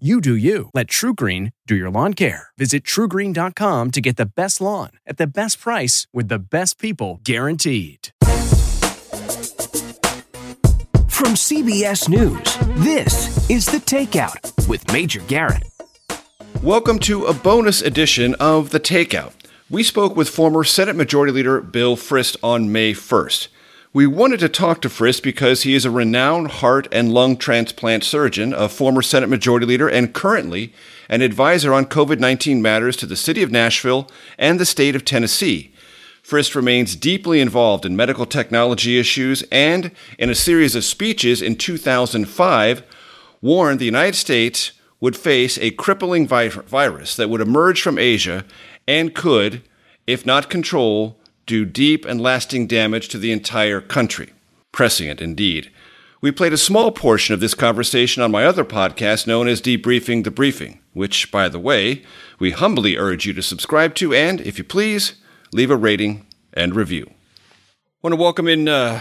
You do you. Let TruGreen do your lawn care. Visit trugreen.com to get the best lawn at the best price with the best people guaranteed. From CBS News, this is The Takeout with Major Garrett. Welcome to a bonus edition of The Takeout. We spoke with former Senate Majority Leader Bill Frist on May 1st. We wanted to talk to Frist because he is a renowned heart and lung transplant surgeon, a former Senate Majority Leader, and currently an advisor on COVID 19 matters to the city of Nashville and the state of Tennessee. Frist remains deeply involved in medical technology issues and, in a series of speeches in 2005, warned the United States would face a crippling vi- virus that would emerge from Asia and could, if not control, do deep and lasting damage to the entire country. Prescient indeed. We played a small portion of this conversation on my other podcast known as Debriefing the Briefing, which, by the way, we humbly urge you to subscribe to and, if you please, leave a rating and review. I want to welcome in uh,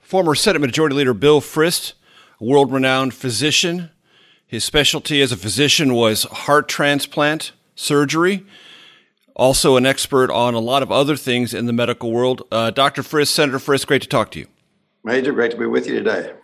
former Senate Majority Leader Bill Frist, a world renowned physician. His specialty as a physician was heart transplant surgery also an expert on a lot of other things in the medical world. Uh, Dr. Frist, Senator Frist, great to talk to you. Major, great to be with you today.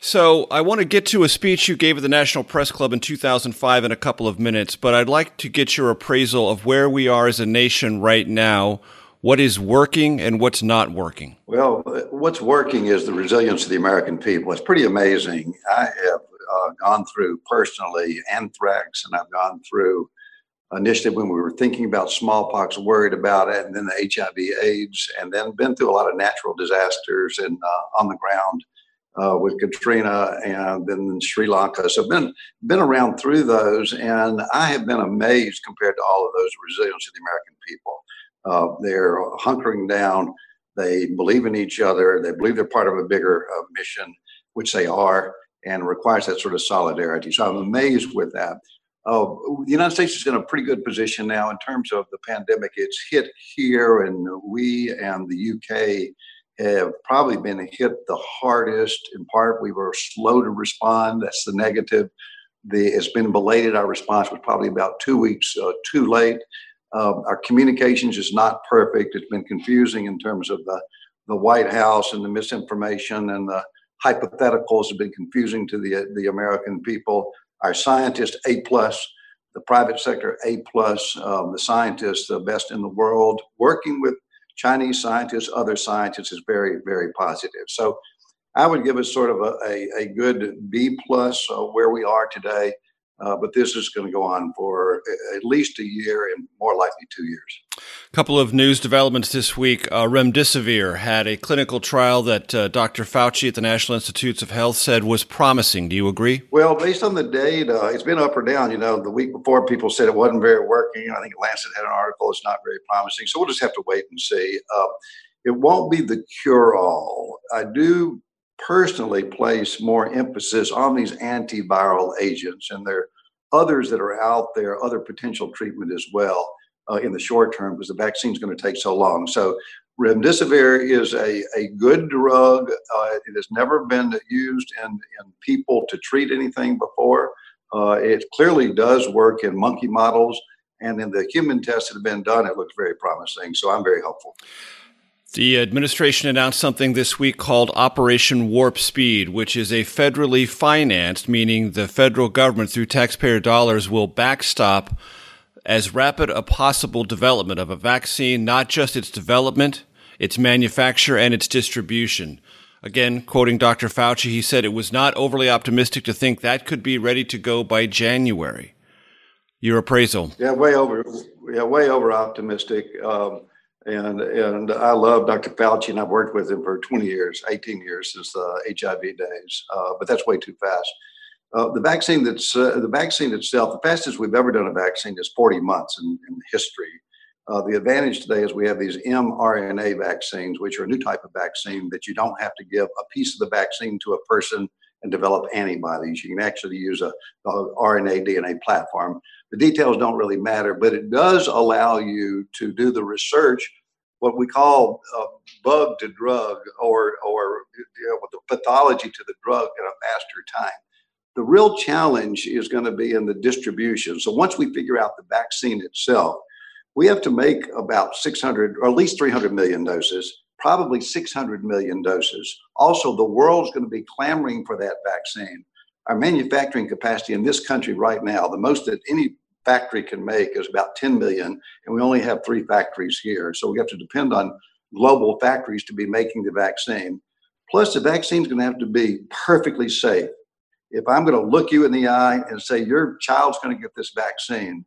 So, I want to get to a speech you gave at the National Press Club in 2005 in a couple of minutes, but I'd like to get your appraisal of where we are as a nation right now. What is working and what's not working? Well, what's working is the resilience of the American people. It's pretty amazing. I have uh, gone through personally anthrax, and I've gone through initiative when we were thinking about smallpox, worried about it, and then the HIV, AIDS, and then been through a lot of natural disasters and uh, on the ground uh, with Katrina and then Sri Lanka. So been been around through those, and I have been amazed compared to all of those resilience of the American people. Uh, they're hunkering down. They believe in each other. They believe they're part of a bigger uh, mission, which they are, and requires that sort of solidarity. So I'm amazed with that. Uh, the United States is in a pretty good position now in terms of the pandemic. It's hit here, and we and the UK have probably been hit the hardest. In part, we were slow to respond. That's the negative. The, it's been belated. Our response was probably about two weeks uh, too late. Uh, our communications is not perfect. It's been confusing in terms of the, the White House and the misinformation and the hypotheticals have been confusing to the, the American people our scientists A plus, the private sector A plus, um, the scientists the best in the world. Working with Chinese scientists, other scientists is very very positive. So I would give us sort of a, a, a good B plus uh, where we are today. Uh, but this is going to go on for at least a year and more likely two years. A couple of news developments this week. Uh, remdesivir had a clinical trial that uh, Dr. Fauci at the National Institutes of Health said was promising. Do you agree? Well, based on the data, it's been up or down. You know, the week before people said it wasn't very working. I think Lancet had an article, it's not very promising. So we'll just have to wait and see. Uh, it won't be the cure all. I do personally place more emphasis on these antiviral agents, and there are others that are out there, other potential treatment as well uh, in the short term because the vaccine is going to take so long. So remdesivir is a, a good drug. Uh, it has never been used in, in people to treat anything before. Uh, it clearly does work in monkey models, and in the human tests that have been done, it looks very promising. So I'm very hopeful. The administration announced something this week called Operation Warp Speed, which is a federally financed, meaning the federal government through taxpayer dollars will backstop as rapid a possible development of a vaccine, not just its development, its manufacture, and its distribution. Again, quoting Dr. Fauci, he said it was not overly optimistic to think that could be ready to go by January. Your appraisal? Yeah, way over. Yeah, way over optimistic. Um, And, and I love Dr. Fauci, and I've worked with him for 20 years, 18 years since the HIV days, uh, but that's way too fast. Uh, the vaccine that's uh, the vaccine itself, the fastest we've ever done a vaccine is 40 months in, in history. Uh, the advantage today is we have these mRNA vaccines, which are a new type of vaccine that you don't have to give a piece of the vaccine to a person and develop antibodies. You can actually use a, a RNA DNA platform. The details don't really matter, but it does allow you to do the research, what we call uh, bug to drug, or or you know, the pathology to the drug in a faster time. The real challenge is going to be in the distribution. So once we figure out the vaccine itself, we have to make about 600 or at least 300 million doses, probably 600 million doses. Also, the world's going to be clamoring for that vaccine. Our manufacturing capacity in this country right now, the most that any factory can make is about 10 million, and we only have three factories here. So we have to depend on global factories to be making the vaccine. Plus, the vaccine is going to have to be perfectly safe. If I'm going to look you in the eye and say your child's going to get this vaccine,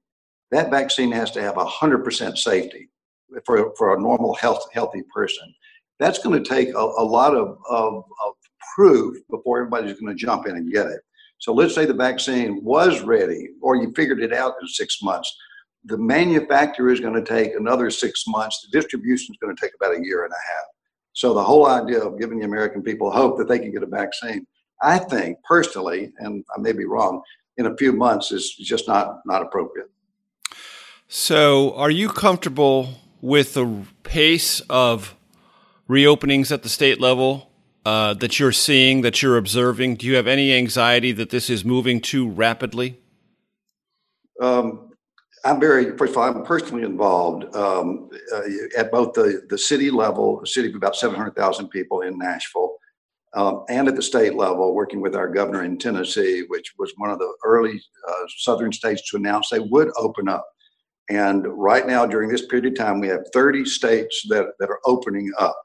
that vaccine has to have 100% safety for, for a normal health, healthy person. That's going to take a, a lot of, of, of proof before everybody's going to jump in and get it. So let's say the vaccine was ready or you figured it out in six months. The manufacturer is going to take another six months. The distribution is going to take about a year and a half. So the whole idea of giving the American people hope that they can get a vaccine, I think personally, and I may be wrong, in a few months is just not not appropriate. So, are you comfortable with the pace of reopenings at the state level uh, that you're seeing, that you're observing? Do you have any anxiety that this is moving too rapidly? Um, I'm very, first of all, I'm personally involved um, uh, at both the, the city level, a city of about 700,000 people in Nashville, um, and at the state level, working with our governor in Tennessee, which was one of the early uh, southern states to announce they would open up. And right now, during this period of time, we have 30 states that, that are opening up.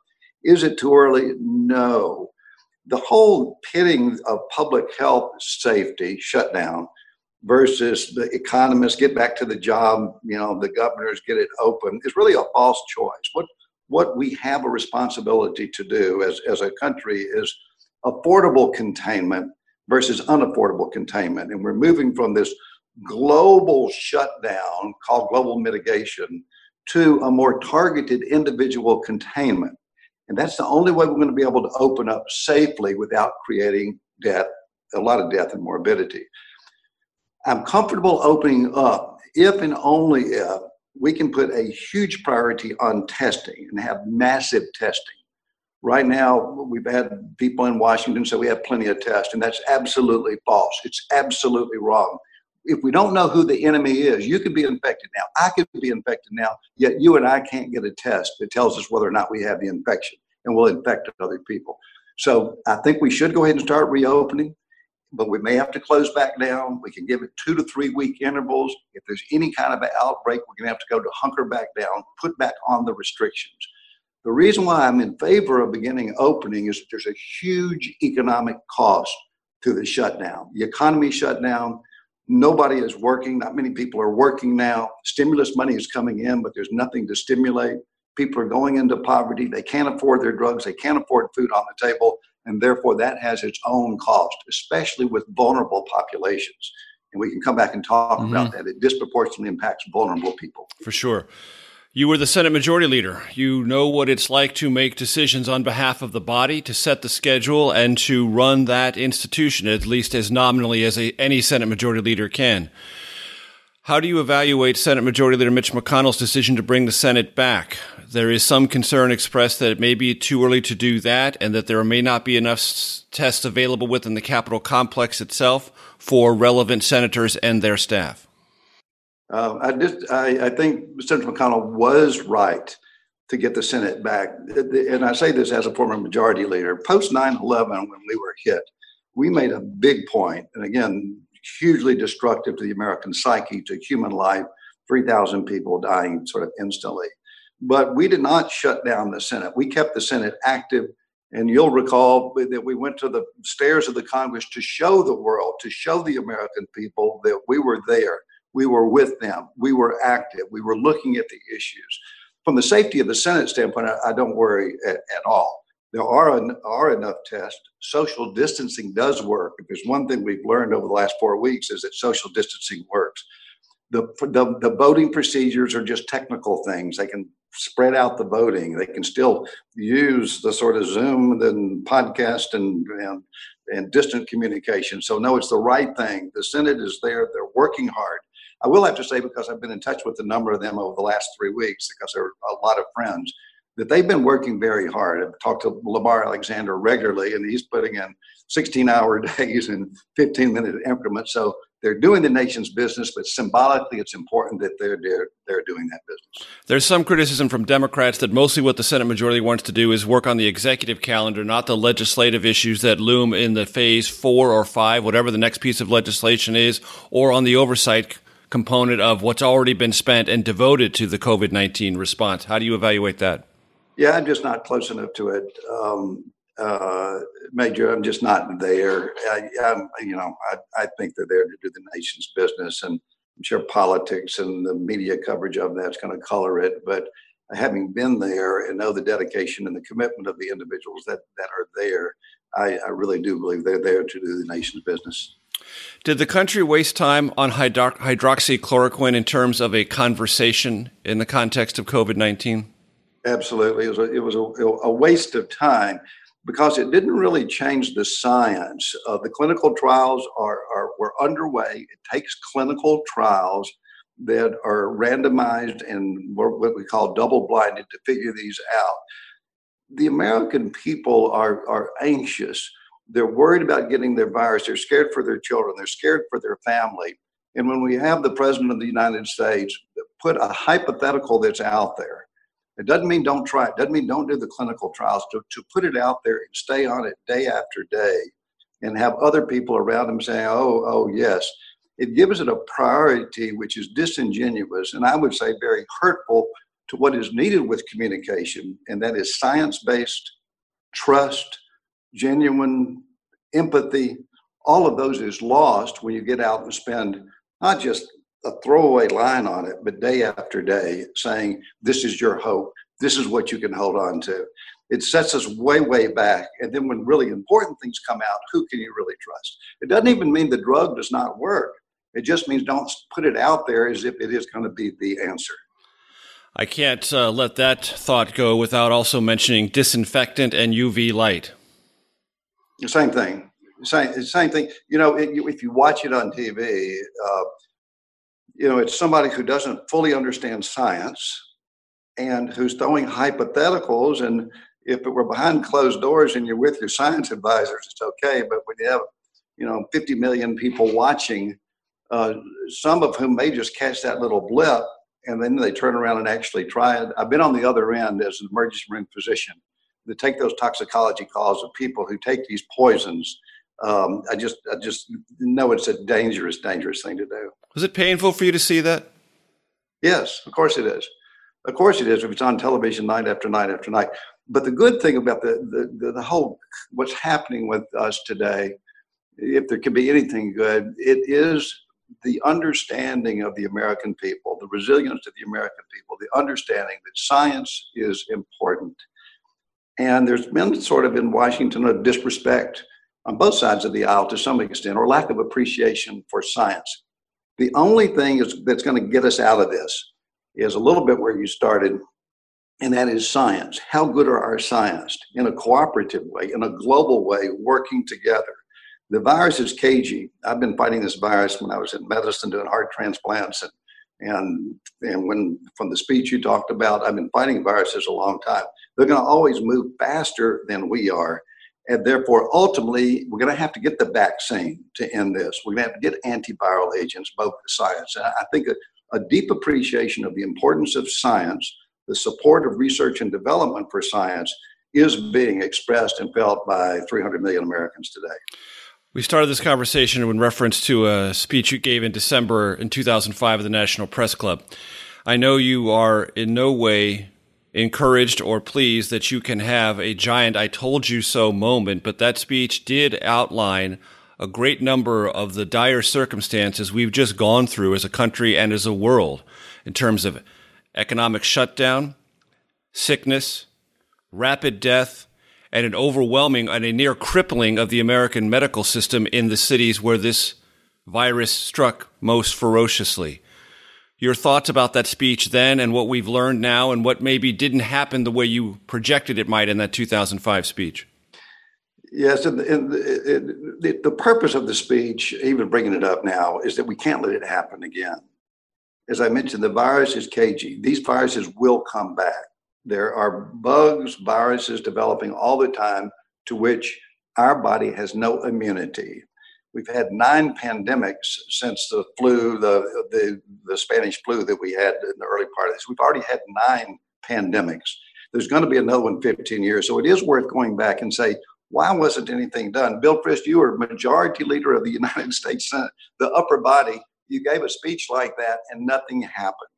Is it too early? No. The whole pitting of public health safety shutdown versus the economists get back to the job, you know, the governors get it open is really a false choice. What what we have a responsibility to do as, as a country is affordable containment versus unaffordable containment. And we're moving from this global shutdown called global mitigation to a more targeted individual containment. And that's the only way we're going to be able to open up safely without creating death, a lot of death and morbidity. I'm comfortable opening up if and only if we can put a huge priority on testing and have massive testing. Right now, we've had people in Washington say we have plenty of tests, and that's absolutely false. It's absolutely wrong if we don't know who the enemy is, you could be infected now. I could be infected now, yet you and I can't get a test that tells us whether or not we have the infection and will infect other people. So I think we should go ahead and start reopening, but we may have to close back down. We can give it two to three week intervals. If there's any kind of an outbreak, we're going to have to go to hunker back down, put back on the restrictions. The reason why I'm in favor of beginning opening is that there's a huge economic cost to the shutdown. The economy shut down Nobody is working. Not many people are working now. Stimulus money is coming in, but there's nothing to stimulate. People are going into poverty. They can't afford their drugs. They can't afford food on the table. And therefore, that has its own cost, especially with vulnerable populations. And we can come back and talk mm-hmm. about that. It disproportionately impacts vulnerable people. For sure. You were the Senate Majority Leader. You know what it's like to make decisions on behalf of the body, to set the schedule, and to run that institution, at least as nominally as a, any Senate Majority Leader can. How do you evaluate Senate Majority Leader Mitch McConnell's decision to bring the Senate back? There is some concern expressed that it may be too early to do that and that there may not be enough tests available within the Capitol complex itself for relevant senators and their staff. Uh, I just I, I think Senator McConnell was right to get the Senate back. And I say this as a former majority leader. Post 9 11, when we were hit, we made a big point, and again, hugely destructive to the American psyche, to human life, 3,000 people dying sort of instantly. But we did not shut down the Senate. We kept the Senate active. And you'll recall that we went to the stairs of the Congress to show the world, to show the American people that we were there we were with them. We were active. We were looking at the issues. from the safety of the Senate standpoint, I, I don't worry at, at all. There are, are enough tests. Social distancing does work. If there's one thing we've learned over the last four weeks is that social distancing works. The, the, the voting procedures are just technical things. They can spread out the voting. They can still use the sort of Zoom and podcast and, and, and distant communication. So, no, it's the right thing. The Senate is there. They're working hard. I will have to say, because I've been in touch with a number of them over the last three weeks, because they're a lot of friends, that they've been working very hard. I've talked to Lamar Alexander regularly, and he's putting in 16 hour days and 15 minute increments. So they're doing the nation's business, but symbolically, it's important that they're, they're, they're doing that business. There's some criticism from Democrats that mostly what the Senate majority wants to do is work on the executive calendar, not the legislative issues that loom in the phase four or five, whatever the next piece of legislation is, or on the oversight component of what's already been spent and devoted to the COVID 19 response. How do you evaluate that? Yeah, I'm just not close enough to it. Um, uh, Major, I'm just not there. I, am you know, I, I think they're there to do the nation's business, and I'm sure politics and the media coverage of that's going to color it. But having been there and know the dedication and the commitment of the individuals that that are there, I, I really do believe they're there to do the nation's business. Did the country waste time on hydro- hydroxychloroquine in terms of a conversation in the context of COVID 19? Absolutely. It was, a, it was a, a, waste of time because it didn't really change the science. Uh, the clinical trials are, are were underway. It takes clinical trials that are randomized and what we call double blinded to figure these out. The American people are, are anxious they're worried about getting their virus. They're scared for their children. They're scared for their family. And when we have the president of the United States put a hypothetical that's out there, it doesn't mean don't try it. Doesn't mean don't do the clinical trials. To, to put it out there and stay on it day after day and have other people around him saying, oh, oh, yes, it gives it a priority which is disingenuous and I would say very hurtful to what is needed with communication, and that is science based, trust, genuine empathy, all of those is lost when you get out and spend not just a throwaway line on it, but day after day saying, This is your hope. This is what you can hold on to. It sets us way, way back. And then when really important things come out, who can you really trust? It doesn't even mean the drug does not work. It just means don't put it out there as if it is going to be the answer. I can't uh, let that thought go without also mentioning disinfectant and UV light. Same thing. Same same thing. You know, it, if you watch it on TV, uh, you know, it's somebody who doesn't fully understand science and who's throwing hypotheticals. And if it were behind closed doors and you're with your science advisors, it's okay. But when you have, you know, 50 million people watching, uh, some of whom may just catch that little blip and then they turn around and actually try it. I've been on the other end as an emergency room physician to take those toxicology calls of people who take these poisons. Um, I just, I just know it's a dangerous, dangerous thing to do. Was it painful for you to see that? Yes, of course it is. Of course it is. If it's on television night after night after night. But the good thing about the the, the, the whole what's happening with us today, if there can be anything good, it is the understanding of the American people, the resilience of the American people, the understanding that science is important and there's been sort of in Washington a disrespect on both sides of the aisle to some extent, or lack of appreciation for science. The only thing is, that's going to get us out of this is a little bit where you started, and that is science. How good are our scientists in a cooperative way, in a global way, working together? The virus is cagey. I've been fighting this virus when I was in medicine doing heart transplants and and and when from the speech you talked about, I've been fighting viruses a long time. They're going to always move faster than we are, and therefore, ultimately, we're going to have to get the vaccine to end this. We're going to have to get antiviral agents, both the science. And I think a, a deep appreciation of the importance of science, the support of research and development for science, is being expressed and felt by 300 million Americans today. We started this conversation in reference to a speech you gave in December in 2005 at the National Press Club. I know you are in no way encouraged or pleased that you can have a giant I told you so moment, but that speech did outline a great number of the dire circumstances we've just gone through as a country and as a world in terms of economic shutdown, sickness, rapid death, and an overwhelming and a near crippling of the American medical system in the cities where this virus struck most ferociously. Your thoughts about that speech then and what we've learned now and what maybe didn't happen the way you projected it might in that 2005 speech? Yes, and, and the, the, the purpose of the speech, even bringing it up now, is that we can't let it happen again. As I mentioned, the virus is cagey. These viruses will come back. There are bugs, viruses developing all the time to which our body has no immunity. We've had nine pandemics since the flu, the, the, the Spanish flu that we had in the early part of this. We've already had nine pandemics. There's going to be another one 15 years. So it is worth going back and say, why wasn't anything done? Bill Frist, you were majority leader of the United States Senate, the upper body. You gave a speech like that and nothing happened.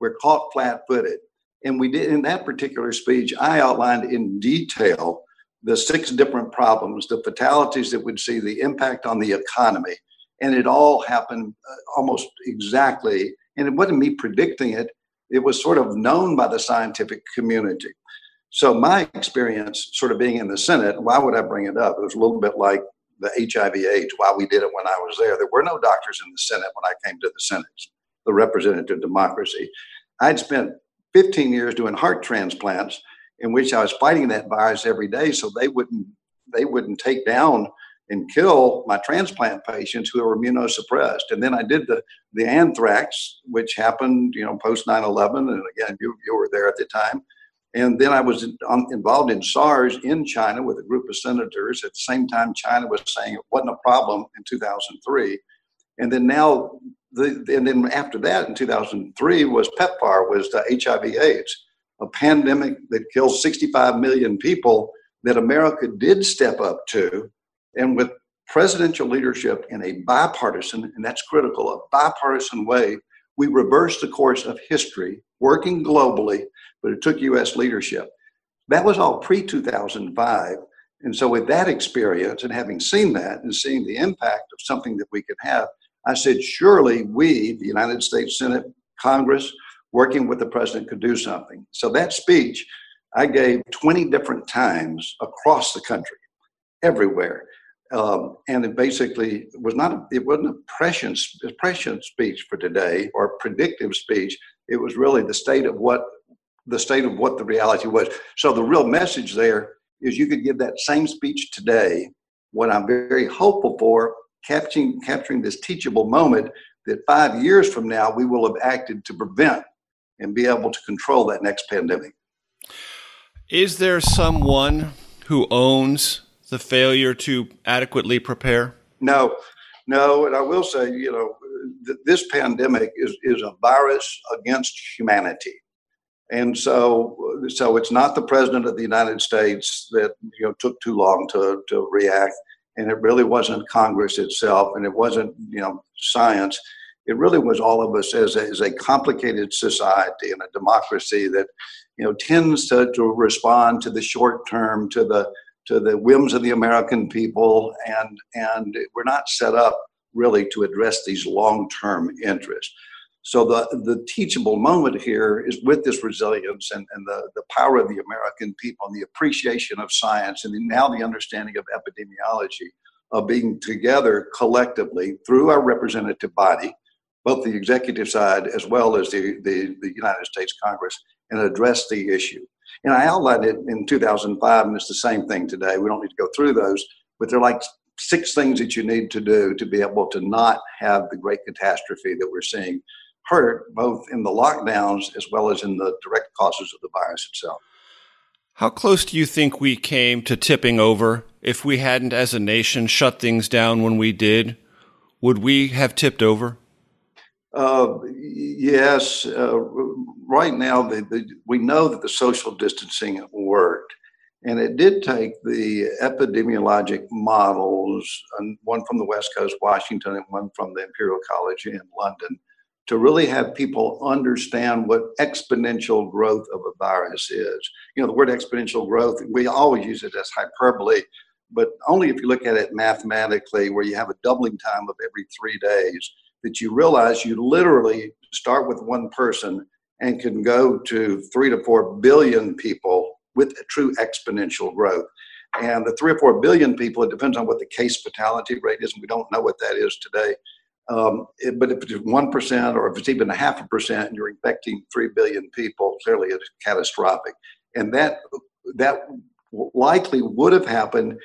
We're caught flat footed. And we did in that particular speech, I outlined in detail the six different problems, the fatalities that we'd see, the impact on the economy. And it all happened uh, almost exactly. And it wasn't me predicting it, it was sort of known by the scientific community. So, my experience sort of being in the Senate, why would I bring it up? It was a little bit like the HIV AIDS, why we did it when I was there. There were no doctors in the Senate when I came to the Senate, the representative democracy. I'd spent 15 years doing heart transplants in which I was fighting that virus every day so they wouldn't they wouldn't take down and kill my transplant patients who are immunosuppressed. And then I did the the anthrax, which happened, you know, post 9/11, and again, you, you were there at the time. And then I was on, involved in SARS in China with a group of senators. At the same time, China was saying it wasn't a problem in 2003. And then now the, and then after that in 2003 was PEPFAR, was the HIV/AIDS, a pandemic that kills 65 million people that America did step up to, and with presidential leadership in a bipartisan, and that's critical, a bipartisan way, we reversed the course of history, working globally, but it took U.S. leadership. That was all pre 2005. And so, with that experience and having seen that and seeing the impact of something that we could have, I said, surely we, the United States Senate, Congress, working with the president, could do something. So that speech I gave 20 different times across the country, everywhere. Um, and it basically was not a, it wasn't a prescient, prescient speech for today or predictive speech it was really the state of what the state of what the reality was so the real message there is you could give that same speech today what i'm very hopeful for capturing, capturing this teachable moment that five years from now we will have acted to prevent and be able to control that next pandemic. Is there someone who owns the failure to adequately prepare? No, no. And I will say, you know, th- this pandemic is, is a virus against humanity. And so, so it's not the president of the United States that you know took too long to, to react and it really wasn't Congress itself, and it wasn't you know science. It really was all of us as a, as a complicated society and a democracy that you know tends to, to respond to the short term, to the to the whims of the American people, and and we're not set up really to address these long term interests. So the, the teachable moment here is with this resilience and, and the, the power of the American people and the appreciation of science and the, now the understanding of epidemiology of being together collectively through our representative body, both the executive side as well as the, the, the United States Congress, and address the issue. And I outlined it in 2005, and it's the same thing today. We don't need to go through those, but they're like six things that you need to do to be able to not have the great catastrophe that we're seeing hurt both in the lockdowns as well as in the direct causes of the virus itself. How close do you think we came to tipping over? If we hadn't, as a nation, shut things down when we did, would we have tipped over? Uh, yes. Uh, right now, the, the, we know that the social distancing worked. And it did take the epidemiologic models, one from the West Coast, Washington, and one from the Imperial College in London, to really have people understand what exponential growth of a virus is. You know, the word exponential growth, we always use it as hyperbole, but only if you look at it mathematically, where you have a doubling time of every three days, that you realize you literally start with one person and can go to three to four billion people with true exponential growth. And the three or four billion people, it depends on what the case fatality rate is, and we don't know what that is today. Um, it, but if it's one percent, or if it's even a half a percent, and you're infecting three billion people, clearly it's catastrophic. And that that likely would have happened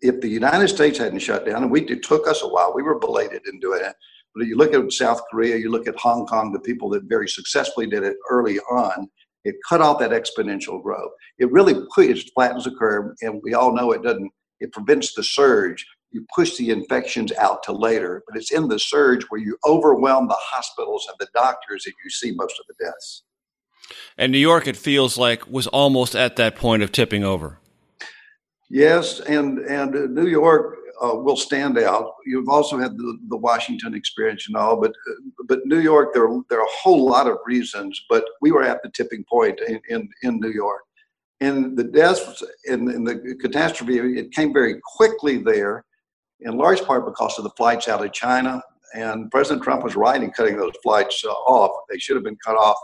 if the United States hadn't shut down. And we it took us a while. We were belated in doing it. But you look at South Korea, you look at Hong Kong, the people that very successfully did it early on, it cut off that exponential growth. It really it flattens the curve, and we all know it doesn't. It prevents the surge. You push the infections out to later, but it's in the surge where you overwhelm the hospitals and the doctors that you see most of the deaths. And New York, it feels like, was almost at that point of tipping over. Yes, and and New York uh, will stand out. You've also had the, the Washington experience and all, but but New York, there there are a whole lot of reasons. But we were at the tipping point in in, in New York, and the deaths and, and the catastrophe it came very quickly there, in large part because of the flights out of China. And President Trump was right in cutting those flights uh, off. They should have been cut off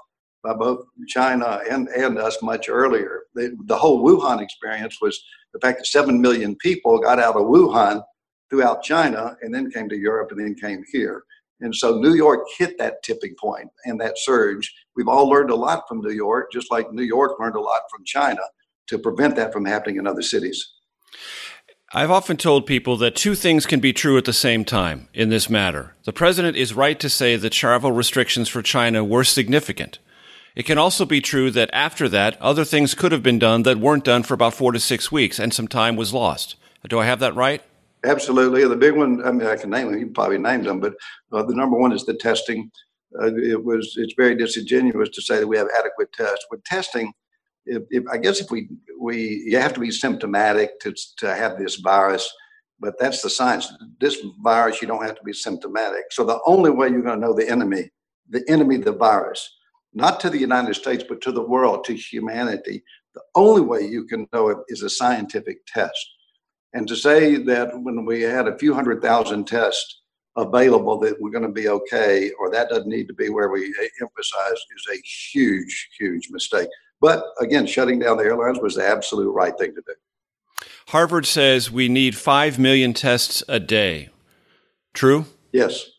by both China and, and us much earlier. The, the whole Wuhan experience was the fact that 7 million people got out of Wuhan throughout China and then came to Europe and then came here. And so New York hit that tipping point and that surge. We've all learned a lot from New York, just like New York learned a lot from China to prevent that from happening in other cities. I've often told people that two things can be true at the same time in this matter. The president is right to say that travel restrictions for China were significant. It can also be true that after that, other things could have been done that weren't done for about four to six weeks, and some time was lost. Do I have that right? Absolutely. The big one, I mean, I can name them. You probably named them, but uh, the number one is the testing. Uh, it was. It's very disingenuous to say that we have adequate tests. With testing, if, if, I guess if we we you have to be symptomatic to to have this virus, but that's the science. This virus, you don't have to be symptomatic. So the only way you're going to know the enemy, the enemy, the virus, not to the United States, but to the world, to humanity. The only way you can know it is a scientific test. And to say that when we had a few hundred thousand tests available that we're going to be okay, or that doesn't need to be where we emphasize, is a huge, huge mistake. But again, shutting down the airlines was the absolute right thing to do. Harvard says we need 5 million tests a day. True? Yes.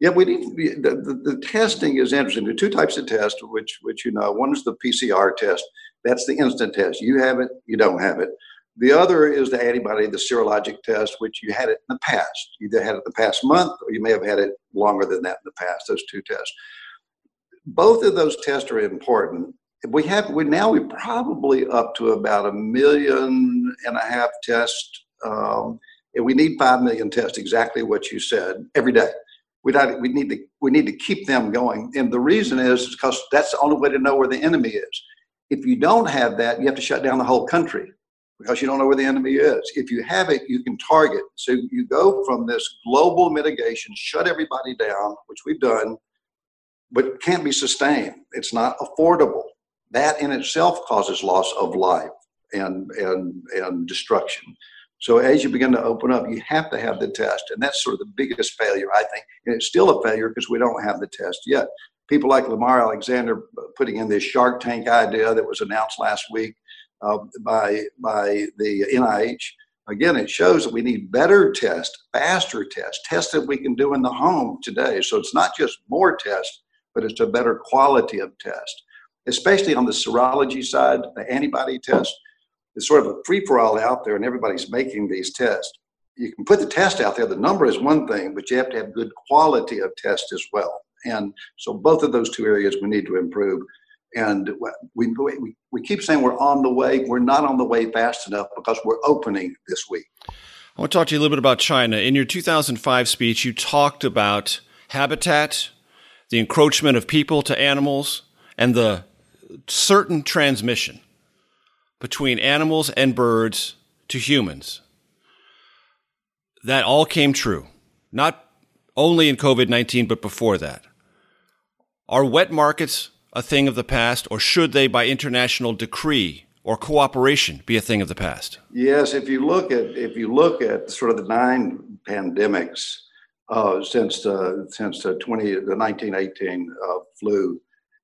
Yeah, we need the, the, the, testing is interesting. There are two types of tests, which which you know. One is the PCR test. That's the instant test. You have it, you don't have it. The other is the antibody, the serologic test, which you had it in the past. You either had it the past month, or you may have had it longer than that in the past. Those two tests. Both of those tests are important. We have we now we're probably up to about a million and a half tests. Um, and we need five million tests. Exactly what you said every day we we need to we need to keep them going. And the reason is because that's the only way to know where the enemy is. If you don't have that, you have to shut down the whole country because you don't know where the enemy is. If you have it, you can target. So you go from this global mitigation, shut everybody down, which we've done, but can't be sustained. It's not affordable. That in itself causes loss of life and and and destruction. So as you begin to open up, you have to have the test. And that's sort of the biggest failure, I think. And it's still a failure because we don't have the test yet. People like Lamar Alexander putting in this Shark Tank idea that was announced last week uh, by, by the NIH. Again, it shows that we need better tests, faster tests, tests that we can do in the home today. So it's not just more tests, but it's a better quality of test, especially on the serology side, the antibody test it's sort of a free for all out there, and everybody's making these tests. You can put the test out there. The number is one thing, but you have to have good quality of test as well. And so both of those two areas we need to improve. And we, we, we keep saying we're on the way. We're not on the way fast enough because we're opening this week. I want to talk to you a little bit about China. In your 2005 speech, you talked about habitat, the encroachment of people to animals, and the certain transmission between animals and birds to humans. That all came true, not only in COVID 19, but before that. Are wet markets a thing of the past, or should they, by international decree or cooperation, be a thing of the past? Yes, if you look at if you look at sort of the nine pandemics uh, since the since the twenty the nineteen eighteen uh, flu,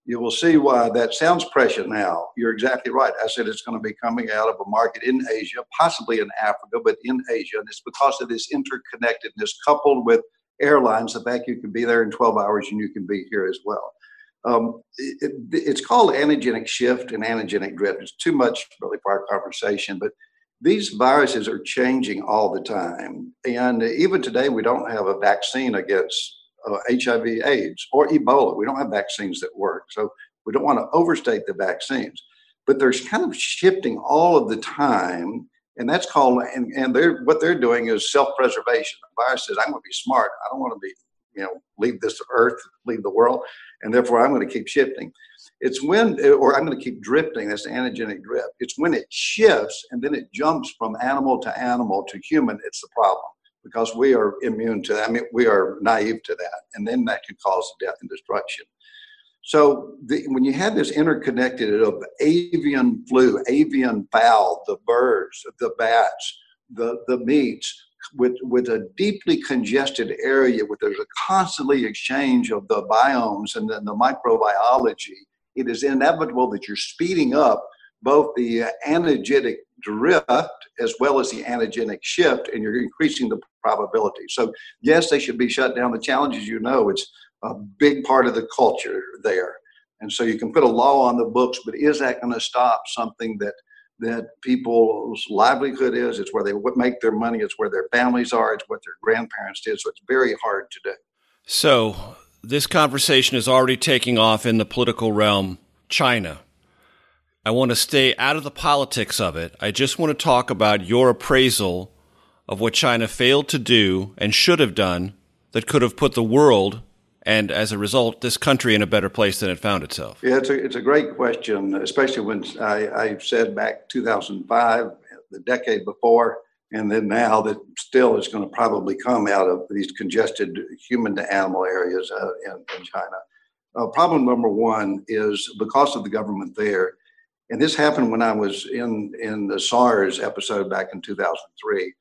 you will see why that sounds prescient now. You're exactly right. I said it's going to be coming out of a market in Asia, possibly in Africa, but in Asia. And it's because of this interconnectedness coupled with airlines, the fact you can be there in 12 hours and you can be here as well. Um, it, it's called antigenic shift and antigenic drift. It's too much really for our conversation, but these viruses are changing all the time. And even today, we don't have a vaccine against HIV, AIDS, or Ebola. We don't have vaccines that work. So we don't want to overstate the vaccines. But they're kind of shifting all of the time. And that's called, and, and they're, what they're doing is self preservation. The virus says, I'm going to be smart. I don't want to be, you know, leave this earth, leave the world. And therefore, I'm going to keep shifting. It's when, or I'm going to keep drifting. That's the antigenic drift. It's when it shifts and then it jumps from animal to animal to human. It's the problem because we are immune to that. I mean, we are naive to that, and then that can cause death and destruction. So the, when you have this interconnected of avian flu, avian fowl, the birds, the bats, the, the meats, with, with a deeply congested area where there's a constantly exchange of the biomes and then the microbiology, it is inevitable that you're speeding up both the uh, antigenic drift as well as the antigenic shift, and you're increasing the probability. So, yes, they should be shut down. The challenge, as you know, it's a big part of the culture there. And so you can put a law on the books, but is that going to stop something that that people's livelihood is? It's where they make their money. It's where their families are. It's what their grandparents did. So it's very hard to do. So this conversation is already taking off in the political realm. China. I want to stay out of the politics of it. I just want to talk about your appraisal of what China failed to do and should have done that could have put the world and as a result, this country in a better place than it found itself? Yeah, it's a, it's a great question, especially when I, I said back 2005, the decade before, and then now that still is going to probably come out of these congested human to animal areas uh, in, in, China. Uh, problem number one is because of the government there, and this happened when I was in in the SARS episode back in 2003.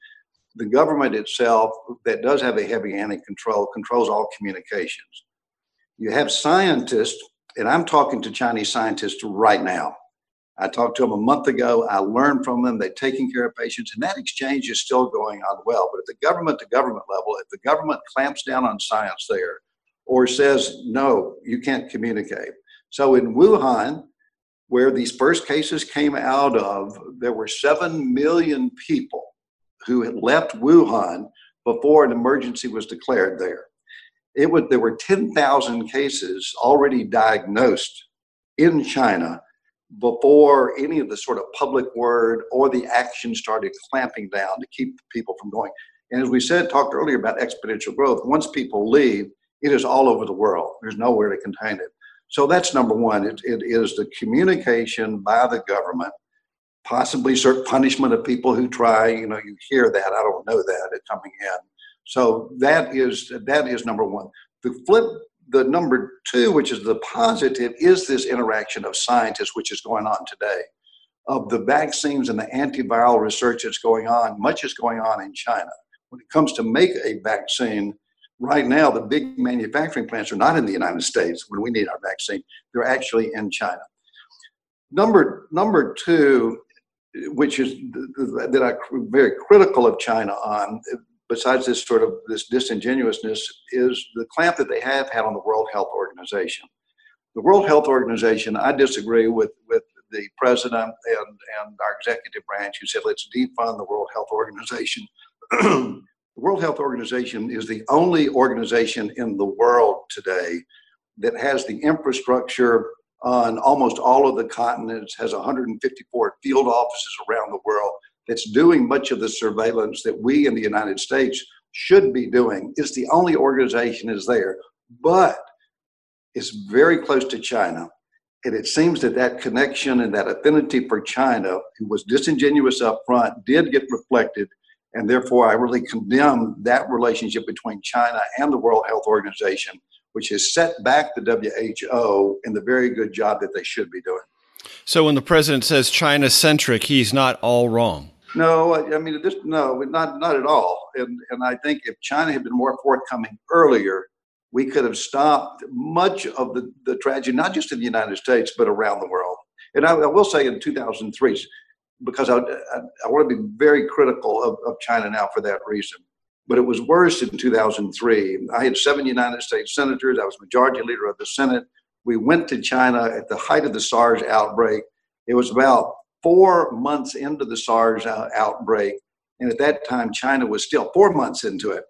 The government itself, that does have a heavy handed control, controls all communications. You have scientists, and I'm talking to Chinese scientists right now. I talked to them a month ago. I learned from them. They're taking care of patients, and that exchange is still going on well. But at the government to government level, if the government clamps down on science there or says, no, you can't communicate. So in Wuhan, where these first cases came out of, there were 7 million people who had left Wuhan before an emergency was declared there. It would, there were 10,000 cases already diagnosed in China before any of the sort of public word or the action started clamping down to keep people from going. And as we said, talked earlier about exponential growth, once people leave, it is all over the world. There's nowhere to contain it. So that's number one. It, it is the communication by the government, possibly certain punishment of people who try. You know, you hear that. I don't know that it's coming in. So that is that is number one. The flip, the number two, which is the positive, is this interaction of scientists, which is going on today. Of the vaccines and the antiviral research that's going on, much is going on in China. When it comes to make a vaccine, right now the big manufacturing plants are not in the United States when we need our vaccine. They're actually in China. Number number two, which is that I'm very critical of China on, besides this sort of this disingenuousness, is the clamp that they have had on the World Health Organization. The World Health Organization, I disagree with with the president and, and our executive branch who said let's defund the World Health Organization. The World Health Organization is the only organization in the world today that has the infrastructure on almost all of the continents, has 154 field offices around the world that's doing much of the surveillance that we in the United States should be doing. It's the only organization is there, but it's very close to China. And it seems that that connection and that affinity for China, who was disingenuous up front, did get reflected and therefore, I really condemn that relationship between China and the World Health Organization, which has set back the WHO in the very good job that they should be doing. So when the president says China centric, he's not all wrong. No, I mean, this, no, not, not at all. And, and I think if China had been more forthcoming earlier, we could have stopped much of the, the tragedy, not just in the United States, but around the world. And I, I will say in 2003, because I, I, I, want to be very critical of, of China now for that reason. But it was worse in 2003. I had seven United States senators. I was majority leader of the Senate. We went to China at the height of the SARS outbreak. It was about four months into the SARS outbreak. And at that time, China was still four months into it,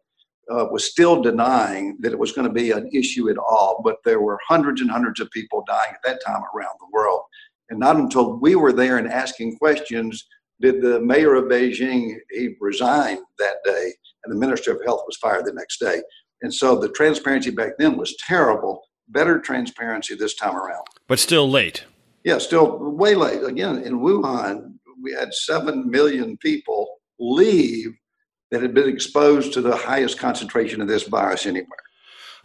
uh, was still denying that it was going to be an issue at all. But there were hundreds and hundreds of people dying at that time around the world. And not until we were there and asking questions did the mayor of Beijing, he resigned that day, and the minister of health was fired the next day. And so the transparency back then was terrible. Better transparency this time around. But still late. Yeah, still way late. Again, in Wuhan, we had 7 million people leave that had been exposed to the highest concentration of this virus anywhere.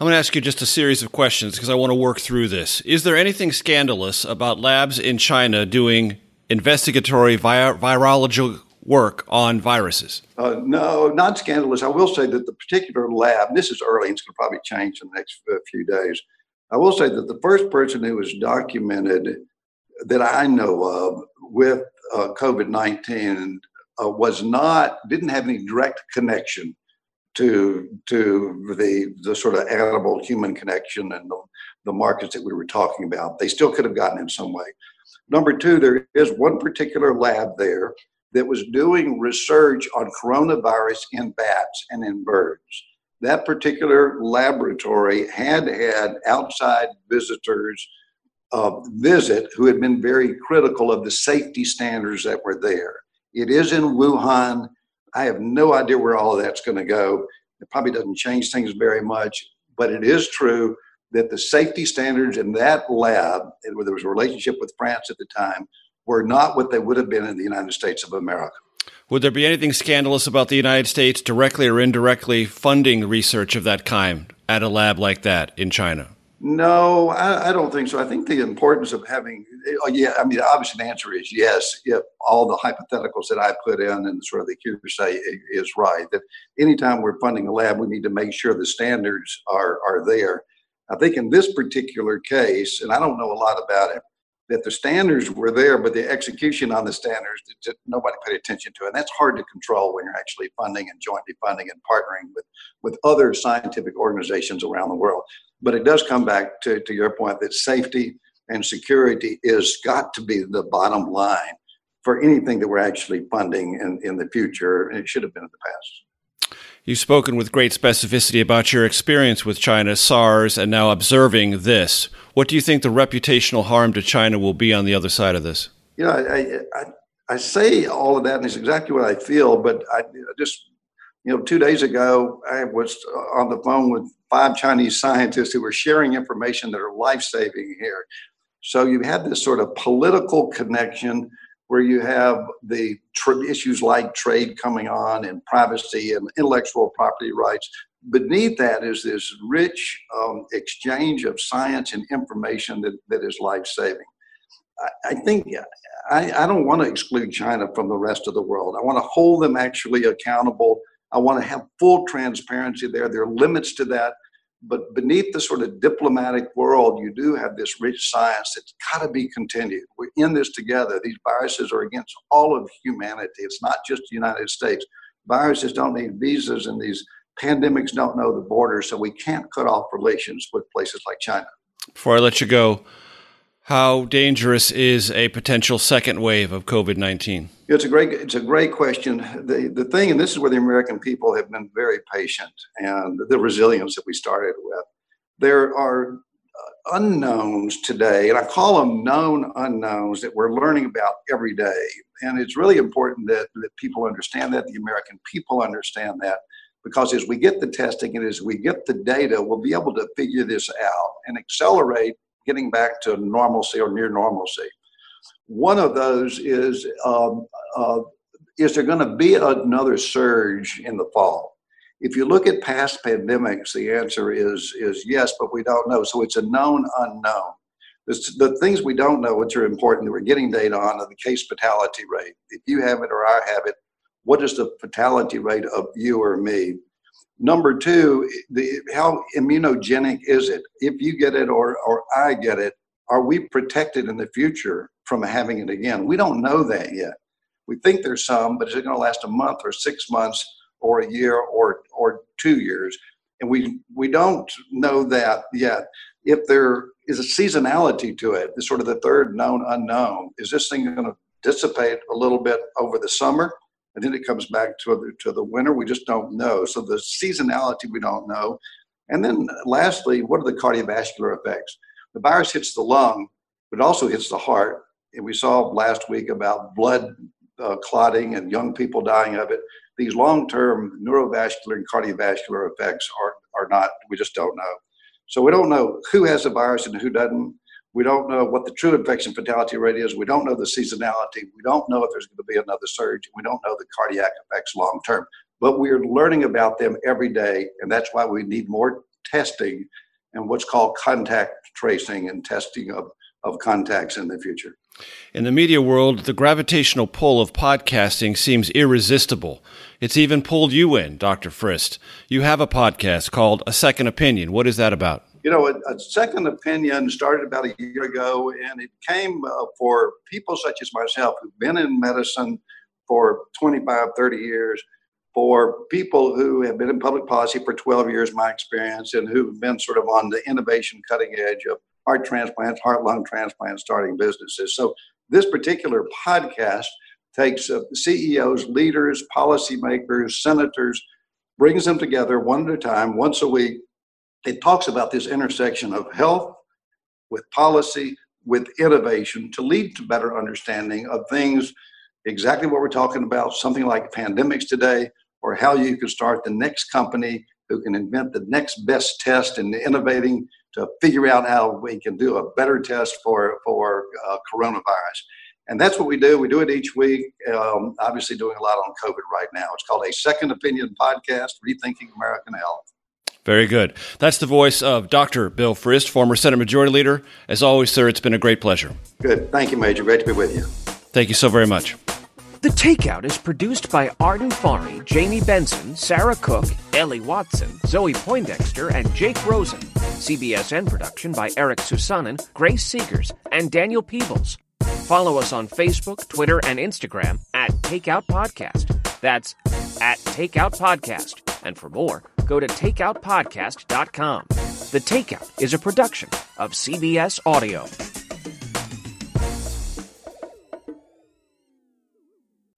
I'm going to ask you just a series of questions because I want to work through this. Is there anything scandalous about labs in China doing investigatory vi- virology work on viruses? Uh, no, not scandalous. I will say that the particular lab, this is early, it's going to probably change in the next uh, few days. I will say that the first person who was documented that I know of with uh, COVID 19 uh, was not, didn't have any direct connection to to the the sort of animal human connection and the, the markets that we were talking about. They still could have gotten in some way. Number two, there is one particular lab there that was doing research on coronavirus in bats and in birds. That particular laboratory had had outside visitors uh, visit who had been very critical of the safety standards that were there. It is in Wuhan. I have no idea where all of that's going to go. It probably doesn't change things very much, but it is true that the safety standards in that lab, where there was a relationship with France at the time, were not what they would have been in the United States of America. Would there be anything scandalous about the United States directly or indirectly funding research of that kind at a lab like that in China? No, I, I, don't think so. I think the importance of having, oh, yeah, I mean, obviously the answer is yes, if all the hypotheticals that I put in and sort of the hearsay is right. That anytime we're funding a lab, we need to make sure the standards are, are there. I think in this particular case, and I don't know a lot about it, that the standards were there, but the execution on the standards, nobody paid attention to. And that's hard to control when you're actually funding and jointly funding and partnering with, with other scientific organizations around the world. But it does come back to, to your point that safety and security is got to be the bottom line for anything that we're actually funding in, in the future. And it should have been in the past. You've spoken with great specificity about your experience with China, SARS, and now observing this. What do you think the reputational harm to China will be on the other side of this? You know, I, I, I say all of that, and it's exactly what I feel, but I just, you know, two days ago, I was on the phone with five Chinese scientists who were sharing information that are life saving here. So you have had this sort of political connection where you have the issues like trade coming on and privacy and intellectual property rights. Beneath that is this rich um, exchange of science and information that, that is life saving. I, I think I, I don't want to exclude China from the rest of the world. I want to hold them actually accountable. I want to have full transparency there. There are limits to that. But beneath the sort of diplomatic world, you do have this rich science that's got to be continued. We're in this together. These viruses are against all of humanity. It's not just the United States. Viruses don't need visas, and these pandemics don't know the borders, so we can't cut off relations with places like China. Before I let you go, how dangerous is a potential second wave of COVID 19? It's a great it's a great question. The the thing, and this is where the American people have been very patient and the resilience that we started with. There are uh, unknowns today, and I call them known unknowns that we're learning about every day. And it's really important that, that people understand that, the American people understand that, because as we get the testing and as we get the data, we'll be able to figure this out and accelerate getting back to normalcy or near normalcy. One of those is um, uh, is there going to be another surge in the fall? If you look at past pandemics, the answer is is yes, but we don't know. So it's a known unknown. This, the things we don't know, which are important, that we're getting data on, are the case fatality rate. If you have it or I have it, what is the fatality rate of you or me? Number two, the, how immunogenic is it? If you get it or, or I get it, are we protected in the future from having it again? We don't know that yet. We think there's some, but is it going to last a month or six months or a year or, or two years? And we, we don't know that yet. If there is a seasonality to it, sort of the third known unknown, is this thing going to dissipate a little bit over the summer? And then it comes back to the, to the winter. We just don't know. So the seasonality we don't know. And then lastly, what are the cardiovascular effects? The virus hits the lung, but it also hits the heart. And we saw last week about blood uh, clotting and young people dying of it. These long-term neurovascular and cardiovascular effects are are not. We just don't know. So we don't know who has the virus and who doesn't. We don't know what the true infection fatality rate is. We don't know the seasonality. We don't know if there's going to be another surge. We don't know the cardiac effects long term. But we're learning about them every day, and that's why we need more testing and what's called contact tracing and testing of, of contacts in the future. In the media world, the gravitational pull of podcasting seems irresistible. It's even pulled you in, Dr. Frist. You have a podcast called A Second Opinion. What is that about? You know, a, a, second opinion started about a year ago, and it came uh, for people such as myself who've been in medicine for 25, 30 years, for people who have been in public policy for 12 years, my experience, and who've been sort of on the innovation cutting edge of heart transplants, heart lung transplants, starting businesses. So this particular podcast takes uh, CEOs, leaders, policymakers, senators, brings them together one at a time, once a week, it talks about this intersection of health with policy with innovation to lead to better understanding of things exactly what we're talking about something like pandemics today or how you can start the next company who can invent the next best test and innovating to figure out how we can do a better test for for uh, coronavirus. And that's what we do. We do it each week um, obviously doing a lot on covid right now. It's called a second opinion podcast rethinking american health very good. That's the voice of Dr. Bill Frist, former Senate Majority Leader. As always, sir, it's been a great pleasure. Good. Thank you, Major. Great to be with you. Thank you so very much. The Takeout is produced by Arden Farhi, Jamie Benson, Sarah Cook, Ellie Watson, Zoe Poindexter, and Jake Rosen. CBSN production by Eric Susanen, Grace Seegers, and Daniel Peebles. Follow us on Facebook, Twitter, and Instagram at Takeout Podcast. That's at Takeout Podcast. And for more, go to takeoutpodcast.com. The Takeout is a production of CBS Audio.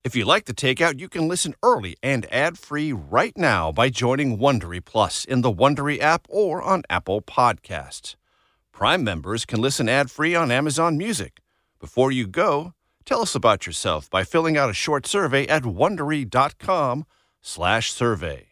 If you like the Takeout, you can listen early and ad-free right now by joining Wondery Plus in the Wondery app or on Apple Podcasts. Prime members can listen ad-free on Amazon Music. Before you go, tell us about yourself by filling out a short survey at wondery.com/survey.